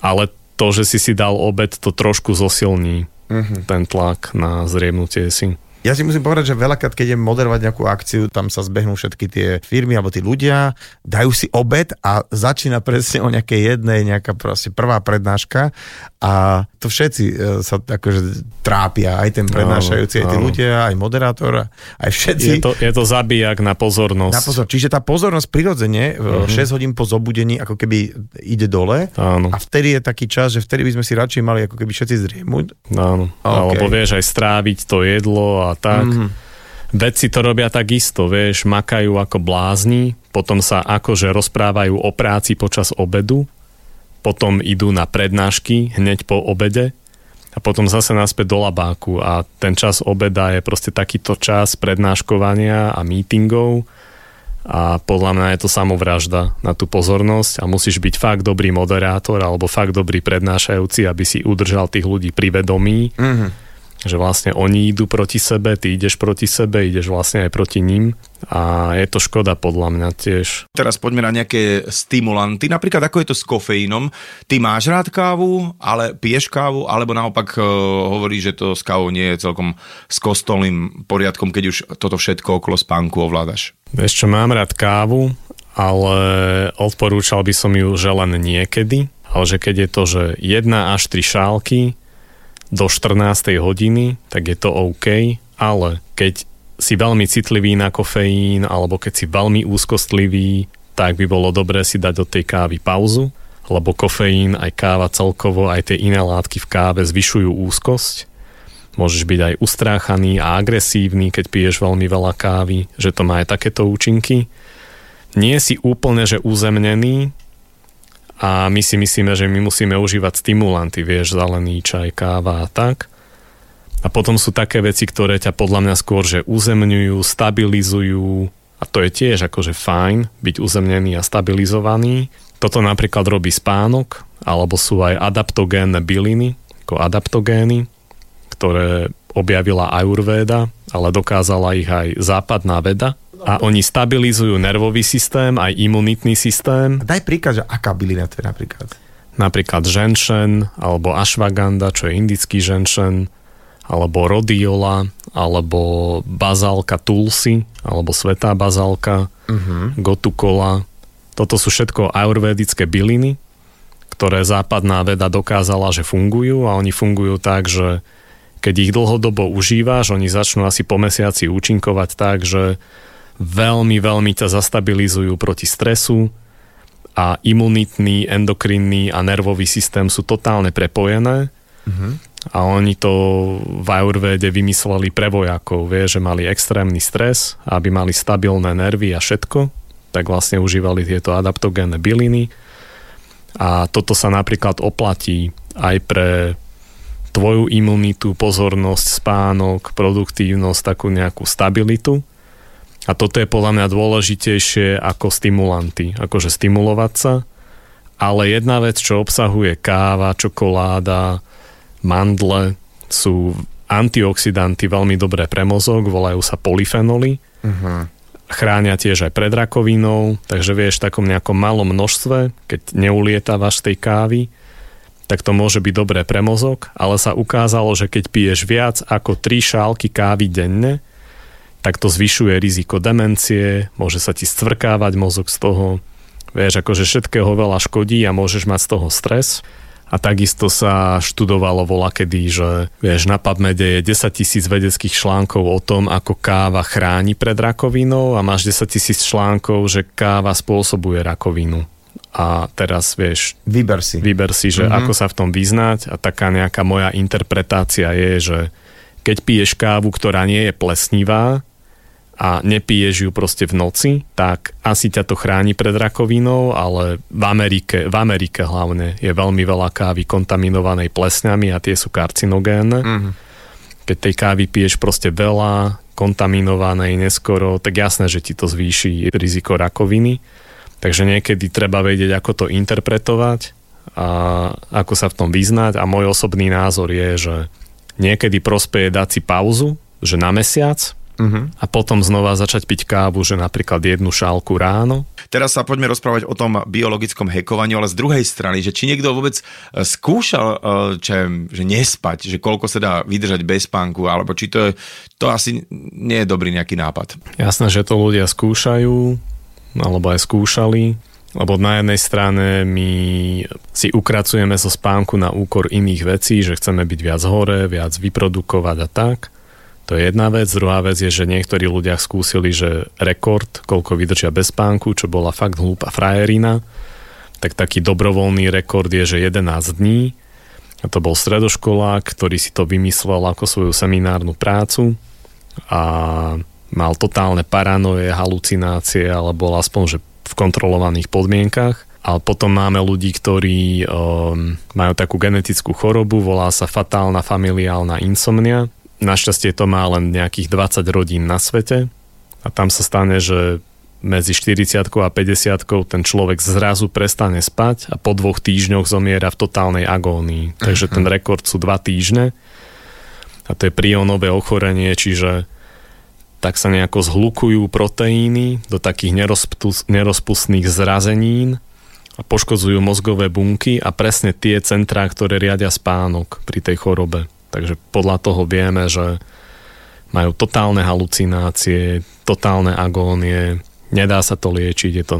ale to, že si si dal obed, to trošku zosilní uh-huh. ten tlak na zriemnutie si. Ja si musím povedať, že veľakrát, keď idem moderovať nejakú akciu, tam sa zbehnú všetky tie firmy alebo tí ľudia, dajú si obed a začína presne o nejakej jednej, nejaká proste prvá prednáška a to všetci e, sa akože trápia, aj ten prednášajúci, aj tí ľudia, aj moderátor, aj všetci. Je to, je to zabijak na pozornosť. Na pozor, čiže tá pozornosť prirodzene mm-hmm. 6 hodín po zobudení ako keby ide dole Áno. a vtedy je taký čas, že vtedy by sme si radšej mali ako keby všetci zriemuť. Áno, okay. alebo vieš aj stráviť to jedlo a tak. Mm-hmm. Vedci to robia takisto, vieš, makajú ako blázni, potom sa akože rozprávajú o práci počas obedu potom idú na prednášky hneď po obede a potom zase naspäť do labáku a ten čas obeda je proste takýto čas prednáškovania a meetingov a podľa mňa je to samovražda na tú pozornosť a musíš byť fakt dobrý moderátor alebo fakt dobrý prednášajúci, aby si udržal tých ľudí pri vedomí. Mm-hmm že vlastne oni idú proti sebe, ty ideš proti sebe, ideš vlastne aj proti ním a je to škoda podľa mňa tiež. Teraz poďme na nejaké stimulanty, napríklad ako je to s kofeínom. Ty máš rád kávu, ale piješ kávu, alebo naopak uh, hovorí, že to s kávou nie je celkom s kostolným poriadkom, keď už toto všetko okolo spánku ovládaš. Čo, mám rád kávu, ale odporúčal by som ju že len niekedy, ale že keď je to, že jedna až tri šálky, do 14. hodiny, tak je to OK, ale keď si veľmi citlivý na kofeín alebo keď si veľmi úzkostlivý, tak by bolo dobré si dať od tej kávy pauzu, lebo kofeín, aj káva celkovo, aj tie iné látky v káve zvyšujú úzkosť. Môžeš byť aj ustráchaný a agresívny, keď piješ veľmi veľa kávy, že to má aj takéto účinky. Nie si úplne, že uzemnený, a my si myslíme, že my musíme užívať stimulanty, vieš, zelený čaj, káva a tak. A potom sú také veci, ktoré ťa podľa mňa skôr, že uzemňujú, stabilizujú a to je tiež akože fajn byť uzemnený a stabilizovaný. Toto napríklad robí spánok, alebo sú aj adaptogénne byliny, ako adaptogény, ktoré objavila Ayurveda, ale dokázala ich aj západná veda a oni stabilizujú nervový systém, aj imunitný systém. Daj príklad, že aká bylina to je napríklad? Napríklad ženšen, alebo ashwagandha, čo je indický ženšen, alebo rodiola, alebo bazálka tulsi, alebo svetá bazálka, uh-huh. gotukola. Toto sú všetko ayurvedické byliny, ktoré západná veda dokázala, že fungujú a oni fungujú tak, že keď ich dlhodobo užíváš, oni začnú asi po mesiaci účinkovať tak, že veľmi, veľmi ťa zastabilizujú proti stresu a imunitný, endokrinný a nervový systém sú totálne prepojené. Mm-hmm. A oni to v Ayurvede vymysleli pre vojakov, vie, že mali extrémny stres, aby mali stabilné nervy a všetko, tak vlastne užívali tieto adaptogénne byliny. A toto sa napríklad oplatí aj pre tvoju imunitu, pozornosť, spánok, produktívnosť, takú nejakú stabilitu. A toto je podľa mňa dôležitejšie ako stimulanty, akože stimulovať sa. Ale jedna vec, čo obsahuje káva, čokoláda, mandle, sú antioxidanty veľmi dobré pre mozog, volajú sa polyfenoly. Uh-huh. Chránia tiež aj pred rakovinou, takže vieš v takom nejakom malom množstve, keď neulietavaš z tej kávy, tak to môže byť dobré pre mozog, ale sa ukázalo, že keď piješ viac ako 3 šálky kávy denne, tak to zvyšuje riziko demencie, môže sa ti stvrkávať mozog z toho, vieš, akože všetkého veľa škodí a môžeš mať z toho stres. A takisto sa študovalo vola kedy, že vieš, na PubMede je 10 tisíc vedeckých článkov o tom, ako káva chráni pred rakovinou a máš 10 tisíc článkov, že káva spôsobuje rakovinu. A teraz vieš... Vyber si. Vyber si, že mm-hmm. ako sa v tom vyznať a taká nejaká moja interpretácia je, že keď piješ kávu, ktorá nie je plesnivá, a nepiješ ju proste v noci, tak asi ťa to chráni pred rakovinou, ale v Amerike, v Amerike hlavne je veľmi veľa kávy kontaminovanej plesňami a tie sú karcinogénne. Mm-hmm. Keď tej kávy piješ proste veľa, kontaminovanej neskoro, tak jasné, že ti to zvýši riziko rakoviny. Takže niekedy treba vedieť, ako to interpretovať a ako sa v tom vyznať a môj osobný názor je, že niekedy prospeje dať si pauzu, že na mesiac, uh-huh. a potom znova začať piť kávu, že napríklad jednu šálku ráno. Teraz sa poďme rozprávať o tom biologickom hekovaniu, ale z druhej strany, že či niekto vôbec e, skúšal, čo, že nespať, že koľko sa dá vydržať bez spánku, alebo či to je, to asi nie je dobrý nejaký nápad. Jasné, že to ľudia skúšajú, alebo aj skúšali, lebo na jednej strane my si ukracujeme zo spánku na úkor iných vecí, že chceme byť viac hore, viac vyprodukovať a tak. To je jedna vec. Druhá vec je, že niektorí ľudia skúsili, že rekord, koľko vydržia bez spánku, čo bola fakt hlúpa frajerina, tak taký dobrovoľný rekord je, že 11 dní. A to bol stredoškolák, ktorý si to vymyslel ako svoju seminárnu prácu a mal totálne paranoje, halucinácie, ale bol aspoň že v kontrolovaných podmienkach. A potom máme ľudí, ktorí um, majú takú genetickú chorobu, volá sa fatálna familiálna insomnia Našťastie to má len nejakých 20 rodín na svete a tam sa stane, že medzi 40 a 50 ten človek zrazu prestane spať a po dvoch týždňoch zomiera v totálnej agónii. Takže ten mhm. rekord sú dva týždne a to je prionové ochorenie, čiže tak sa nejako zhlukujú proteíny do takých nerozpustných zrazenín a poškodzujú mozgové bunky a presne tie centrá, ktoré riadia spánok pri tej chorobe. Takže podľa toho vieme, že majú totálne halucinácie, totálne agónie, nedá sa to liečiť, je to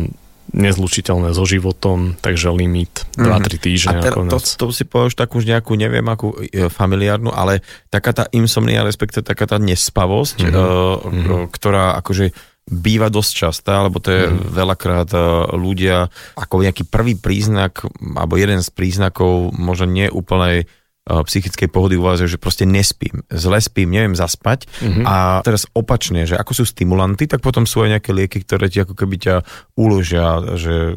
nezlučiteľné so životom, takže limit 2-3 mm. týždne. A ter, to, to si povieš takú už nejakú, neviem akú e, familiárnu, ale taká tá insomnia, respektive taká tá nespavosť, mm-hmm. uh, mm-hmm. ktorá akože býva dosť častá, lebo to je mm. veľakrát uh, ľudia ako nejaký prvý príznak, alebo jeden z príznakov možno nie úplnej psychickej pohody uvádzajú, že proste nespím, zle spím, neviem zaspať mm-hmm. a teraz opačne, že ako sú stimulanty, tak potom sú aj nejaké lieky, ktoré ti ako keby ťa uložia, že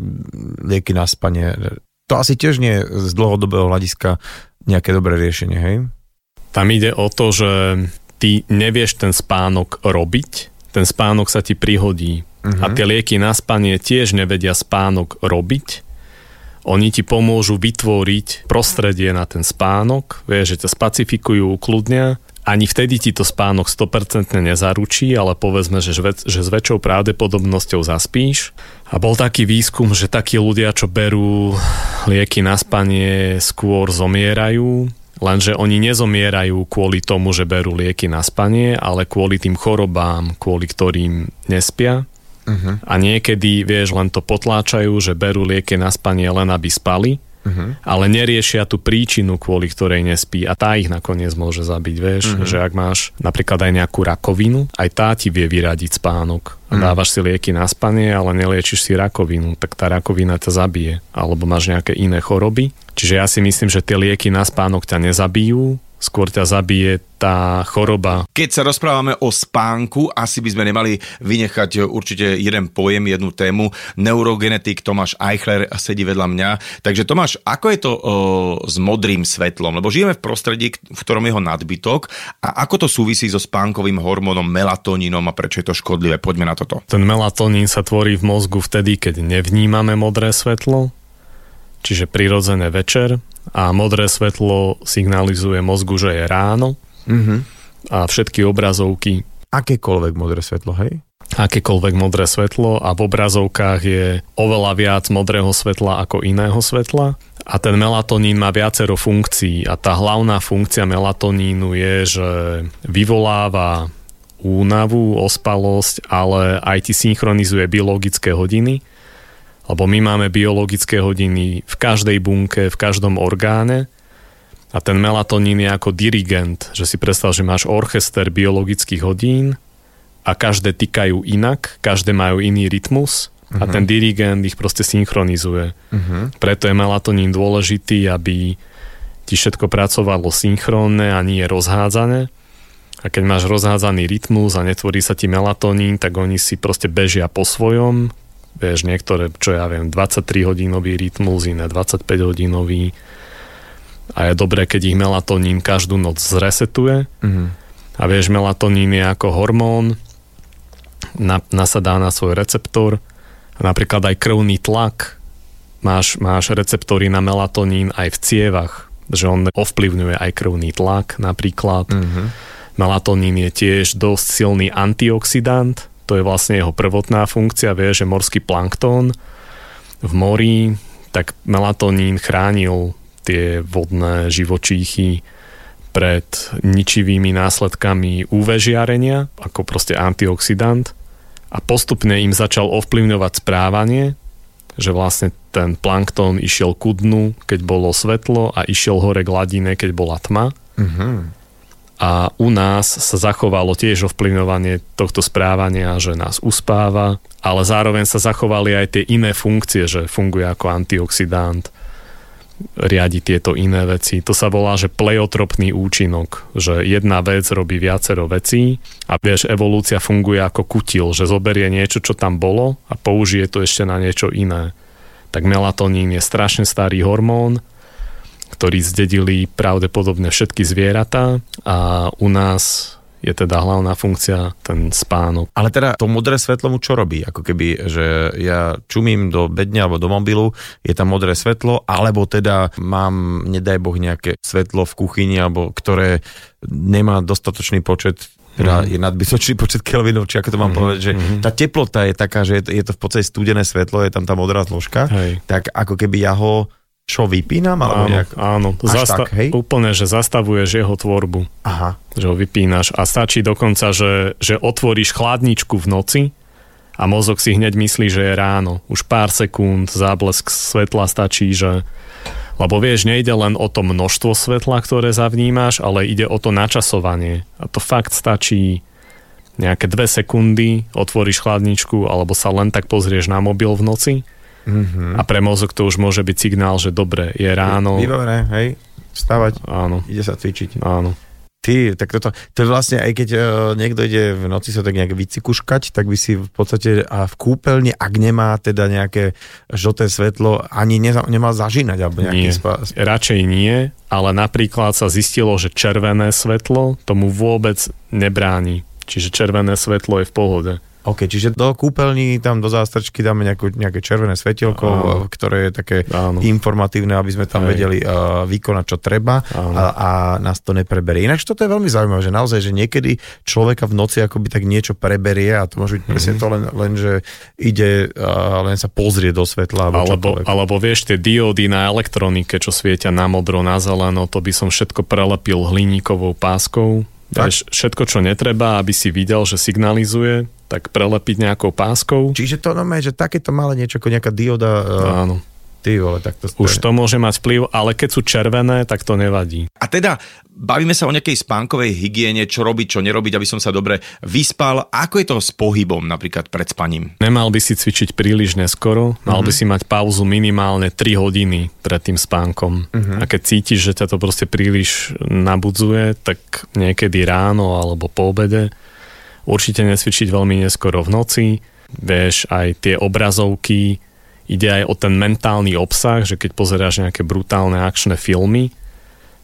lieky na spanie. To asi tiež nie je z dlhodobého hľadiska nejaké dobré riešenie, hej? Tam ide o to, že ty nevieš ten spánok robiť, ten spánok sa ti prihodí. Uh-huh. A mhm. tie lieky na spanie tiež nevedia spánok robiť, oni ti pomôžu vytvoriť prostredie na ten spánok, vieš, že ťa spacifikujú, ukludnia. Ani vtedy ti to spánok 100% nezaručí, ale povedzme, že, že s väčšou pravdepodobnosťou zaspíš. A bol taký výskum, že takí ľudia, čo berú lieky na spanie, skôr zomierajú Lenže oni nezomierajú kvôli tomu, že berú lieky na spanie, ale kvôli tým chorobám, kvôli ktorým nespia. Uh-huh. A niekedy, vieš, len to potláčajú, že berú lieky na spanie len aby spali, uh-huh. ale neriešia tú príčinu, kvôli ktorej nespí a tá ich nakoniec môže zabiť, vieš, uh-huh. že ak máš napríklad aj nejakú rakovinu, aj tá ti vie vyradiť spánok. A dávaš si lieky na spanie, ale neliečiš si rakovinu, tak tá rakovina ťa zabije. Alebo máš nejaké iné choroby. Čiže ja si myslím, že tie lieky na spánok ťa nezabijú, skôr ťa zabije tá choroba. Keď sa rozprávame o spánku, asi by sme nemali vynechať určite jeden pojem, jednu tému. Neurogenetik Tomáš Eichler sedí vedľa mňa. Takže Tomáš, ako je to o, s modrým svetlom? Lebo žijeme v prostredí, v ktorom je ho nadbytok. A ako to súvisí so spánkovým hormónom melatonínom a prečo je to škodlivé? Poďme na toto. Ten melatonín sa tvorí v mozgu vtedy, keď nevnímame modré svetlo, čiže prirodzené večer a modré svetlo signalizuje mozgu, že je ráno mm-hmm. a všetky obrazovky akékoľvek modré svetlo, hej? Akékoľvek modré svetlo a v obrazovkách je oveľa viac modrého svetla ako iného svetla. A ten melatonín má viacero funkcií a tá hlavná funkcia melatonínu je, že vyvoláva únavu, ospalosť, ale aj ti synchronizuje biologické hodiny lebo my máme biologické hodiny v každej bunke, v každom orgáne a ten melatonín je ako dirigent, že si predstav, že máš orchester biologických hodín a každé týkajú inak, každé majú iný rytmus uh-huh. a mhm. ten dirigent ich proste synchronizuje. Uh-huh. Preto je melatonín dôležitý, aby ti všetko pracovalo synchrónne a nie rozhádzané. A keď máš rozhádzaný rytmus a netvorí sa ti melatonín, tak oni si proste bežia po svojom, Vieš, niektoré, čo ja viem, 23 hodinový rytmus, iné 25 hodinový. A je dobré, keď ich melatonín každú noc zresetuje. Mm-hmm. A vieš, melatonín je ako hormón, na, nasadá na svoj receptor. A napríklad aj krvný tlak. Máš, máš receptory na melatonín aj v cievach, že on ovplyvňuje aj krvný tlak napríklad. Mm-hmm. Melatonín je tiež dosť silný antioxidant, to je vlastne jeho prvotná funkcia, vie, že morský planktón v mori, tak melatonín chránil tie vodné živočíchy pred ničivými následkami UV žiarenia, ako proste antioxidant a postupne im začal ovplyvňovať správanie, že vlastne ten planktón išiel ku dnu, keď bolo svetlo a išiel hore k hladine, keď bola tma. Mm-hmm a u nás sa zachovalo tiež ovplyvňovanie tohto správania, že nás uspáva, ale zároveň sa zachovali aj tie iné funkcie, že funguje ako antioxidant, riadi tieto iné veci. To sa volá, že pleiotropný účinok, že jedna vec robí viacero vecí a vieš, evolúcia funguje ako kutil, že zoberie niečo, čo tam bolo a použije to ešte na niečo iné. Tak melatonín je strašne starý hormón, ktorý zdedili pravdepodobne všetky zvieratá a u nás je teda hlavná funkcia ten spánok. Ale teda to modré svetlo mu čo robí? Ako keby, že ja čumím do bedne alebo do mobilu, je tam modré svetlo, alebo teda mám, nedaj Boh, nejaké svetlo v kuchyni, alebo ktoré nemá dostatočný počet teda mm-hmm. je nadbytočný počet kelvinov, či ako to mám mm-hmm. povedať, že mm-hmm. tá teplota je taká, že je to, je to v podstate studené svetlo, je tam tá modrá zložka, Hej. tak ako keby ja ho čo vypínam? Alebo áno, nejak... áno. Zasta- tak, hej? úplne, že zastavuješ jeho tvorbu. Aha. Že ho vypínaš a stačí dokonca, že, že otvoríš chladničku v noci a mozog si hneď myslí, že je ráno. Už pár sekúnd záblesk svetla stačí, že lebo vieš, nejde len o to množstvo svetla, ktoré zavnímaš, ale ide o to načasovanie. A to fakt stačí nejaké dve sekundy, otvoríš chladničku alebo sa len tak pozrieš na mobil v noci Mm-hmm. A pre mozog to už môže byť signál, že dobre, je ráno. Vybavené, hej, stávať, Áno. ide sa cvičiť. Áno. Ty, tak toto, to je vlastne, aj keď uh, niekto ide v noci sa tak nejak vycikuškať, tak by si v podstate a v kúpeľni, ak nemá teda nejaké žlté svetlo, ani neza, nemal zažínať, alebo nejaký nie, spa, spa... Radšej nie, ale napríklad sa zistilo, že červené svetlo tomu vôbec nebráni. Čiže červené svetlo je v pohode. OK, čiže do kúpeľní, tam do zástrčky dáme nejakú, nejaké červené svetielko, Áno. ktoré je také Áno. informatívne, aby sme tam Hej. vedeli uh, vykonať, čo treba Áno. a, a nás to nepreberie. Ináč toto je veľmi zaujímavé, že naozaj, že niekedy človeka v noci akoby tak niečo preberie a to môže byť presne to len, len že ide a len sa pozrie do svetla alebo, Alebo, alebo vieš, tie diódy na elektronike, čo svietia na modro, na zeleno, to by som všetko prelepil hliníkovou páskou. Tak. Vieš, všetko, čo netreba, aby si videl, že signalizuje, tak prelepiť nejakou páskou. Čiže to normálne, že takéto malé niečo ako nejaká dioda, uh, Áno. Ty vole, tak to Už to môže mať vplyv, ale keď sú červené, tak to nevadí. A teda bavíme sa o nejakej spánkovej hygiene, čo robiť, čo nerobiť, aby som sa dobre vyspal. Ako je to s pohybom napríklad pred spaním? Nemal by si cvičiť príliš neskoro, mal by si mať pauzu minimálne 3 hodiny pred tým spánkom. A keď cítiš, že ťa to proste príliš nabudzuje, tak niekedy ráno alebo po obede určite nesvičiť veľmi neskoro v noci. Vieš, aj tie obrazovky, ide aj o ten mentálny obsah, že keď pozeráš nejaké brutálne akčné filmy,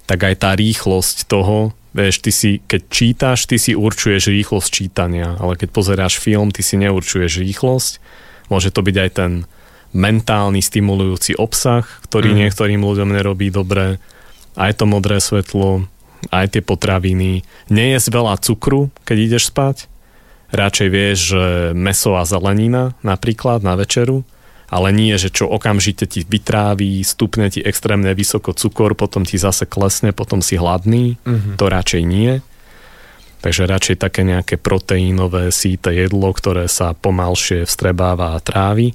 tak aj tá rýchlosť toho, vieš, ty si, keď čítaš, ty si určuješ rýchlosť čítania, ale keď pozeráš film, ty si neurčuješ rýchlosť. Môže to byť aj ten mentálny stimulujúci obsah, ktorý mm. niektorým ľuďom nerobí dobre, aj to modré svetlo, aj tie potraviny. Nejesť veľa cukru, keď ideš spať. Radšej vieš, že meso a zelenina napríklad na večeru, ale nie, že čo okamžite ti vytráví, stupne ti extrémne vysoko cukor, potom ti zase klesne, potom si hladný. Mm-hmm. To radšej nie. Takže radšej také nejaké proteínové síte jedlo, ktoré sa pomalšie vstrebáva a trávi.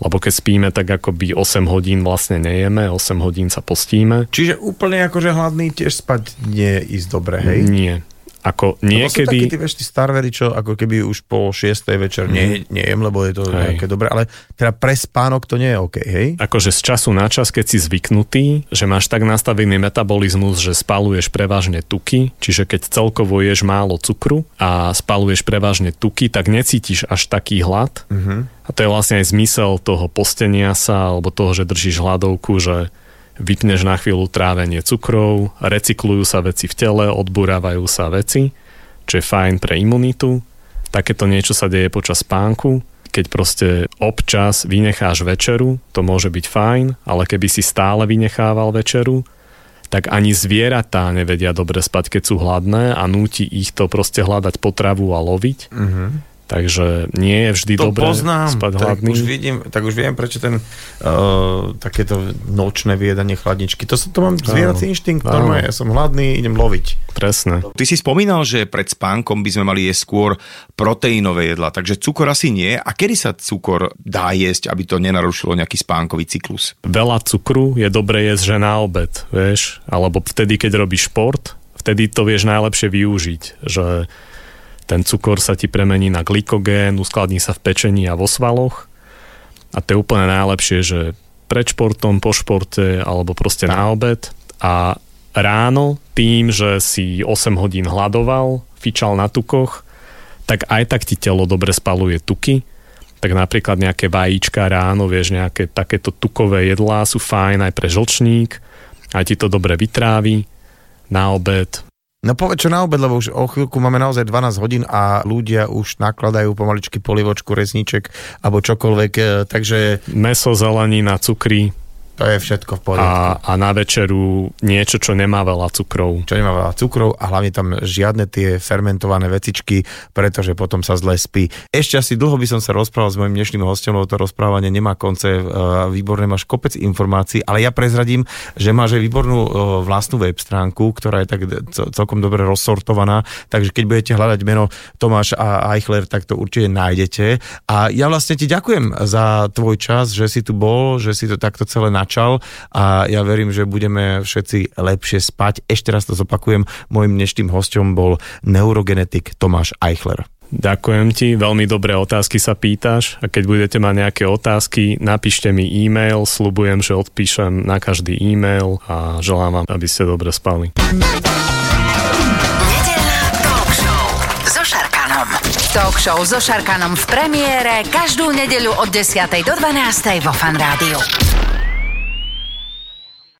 Lebo keď spíme, tak akoby 8 hodín vlastne nejeme, 8 hodín sa postíme. Čiže úplne akože hladný tiež spať nie je ísť dobre, hej? Nie. Ako Lebo sú takí niekedy... tí, vieš, tí starveri, čo ako keby už po 6. večer nie, nie jem, lebo je to Hej. nejaké dobré, ale teda pre spánok to nie je OK, hej? akože z času na čas, keď si zvyknutý, že máš tak nastavený metabolizmus, že spaluješ prevažne tuky, čiže keď celkovo ješ málo cukru a spaluješ prevažne tuky, tak necítiš až taký hlad. Uh-huh. A to je vlastne aj zmysel toho postenia sa, alebo toho, že držíš hladovku, že vypneš na chvíľu trávenie cukrov, recyklujú sa veci v tele, odburávajú sa veci, čo je fajn pre imunitu. Takéto niečo sa deje počas spánku. Keď proste občas vynecháš večeru, to môže byť fajn, ale keby si stále vynechával večeru, tak ani zvieratá nevedia dobre spať, keď sú hladné a núti ich to proste hľadať potravu a loviť. Uh-huh. Takže nie je vždy To dobré poznám, spať tak hladný. už, vidím, tak už viem, prečo ten uh, takéto nočné vyjedanie chladničky. To, som- to mám zvierací inštinkt, Áno. normálne, ja som hladný, idem loviť. Presne. Ty si spomínal, že pred spánkom by sme mali jesť skôr proteínové jedla, takže cukor asi nie. A kedy sa cukor dá jesť, aby to nenarušilo nejaký spánkový cyklus? Veľa cukru je dobre jesť, že na obed, vieš, alebo vtedy, keď robíš šport, vtedy to vieš najlepšie využiť, že ten cukor sa ti premení na glykogén, uskladní sa v pečení a vo svaloch. A to je úplne najlepšie, že pred športom, po športe alebo proste na obed. A ráno tým, že si 8 hodín hľadoval, fičal na tukoch, tak aj tak ti telo dobre spaluje tuky, tak napríklad nejaké vajíčka ráno, vieš, nejaké takéto tukové jedlá sú fajn aj pre žlčník, aj ti to dobre vytrávi na obed. No povedz čo na obed, lebo už o chvíľku máme naozaj 12 hodín a ľudia už nakladajú pomaličky polivočku, resníček alebo čokoľvek, e, takže Meso, zelenina, cukry to je všetko v poriadku. a, a na večeru niečo, čo nemá veľa cukrov. čo nemá veľa cukrov a hlavne tam žiadne tie fermentované vecičky, pretože potom sa zle spí. Ešte asi dlho by som sa rozprával s mojim dnešným hostom, lebo to rozprávanie nemá konce, e, výborné máš kopec informácií, ale ja prezradím, že máš aj výbornú e, vlastnú web stránku, ktorá je tak celkom dobre rozsortovaná, takže keď budete hľadať meno Tomáš a Eichler, tak to určite nájdete. A ja vlastne ti ďakujem za tvoj čas, že si tu bol, že si to takto celé načal a ja verím, že budeme všetci lepšie spať. Ešte raz to zopakujem, môjim dnešným hostom bol neurogenetik Tomáš Eichler. Ďakujem ti, veľmi dobré otázky sa pýtaš a keď budete mať nejaké otázky, napíšte mi e-mail, slubujem, že odpíšem na každý e-mail a želám vám, aby ste dobre spali. Nedeľná talk show so Šarkanom. Talk show so Šarkanom v premiére každú nedeľu od 10. do 12. vo Fan Rádiu.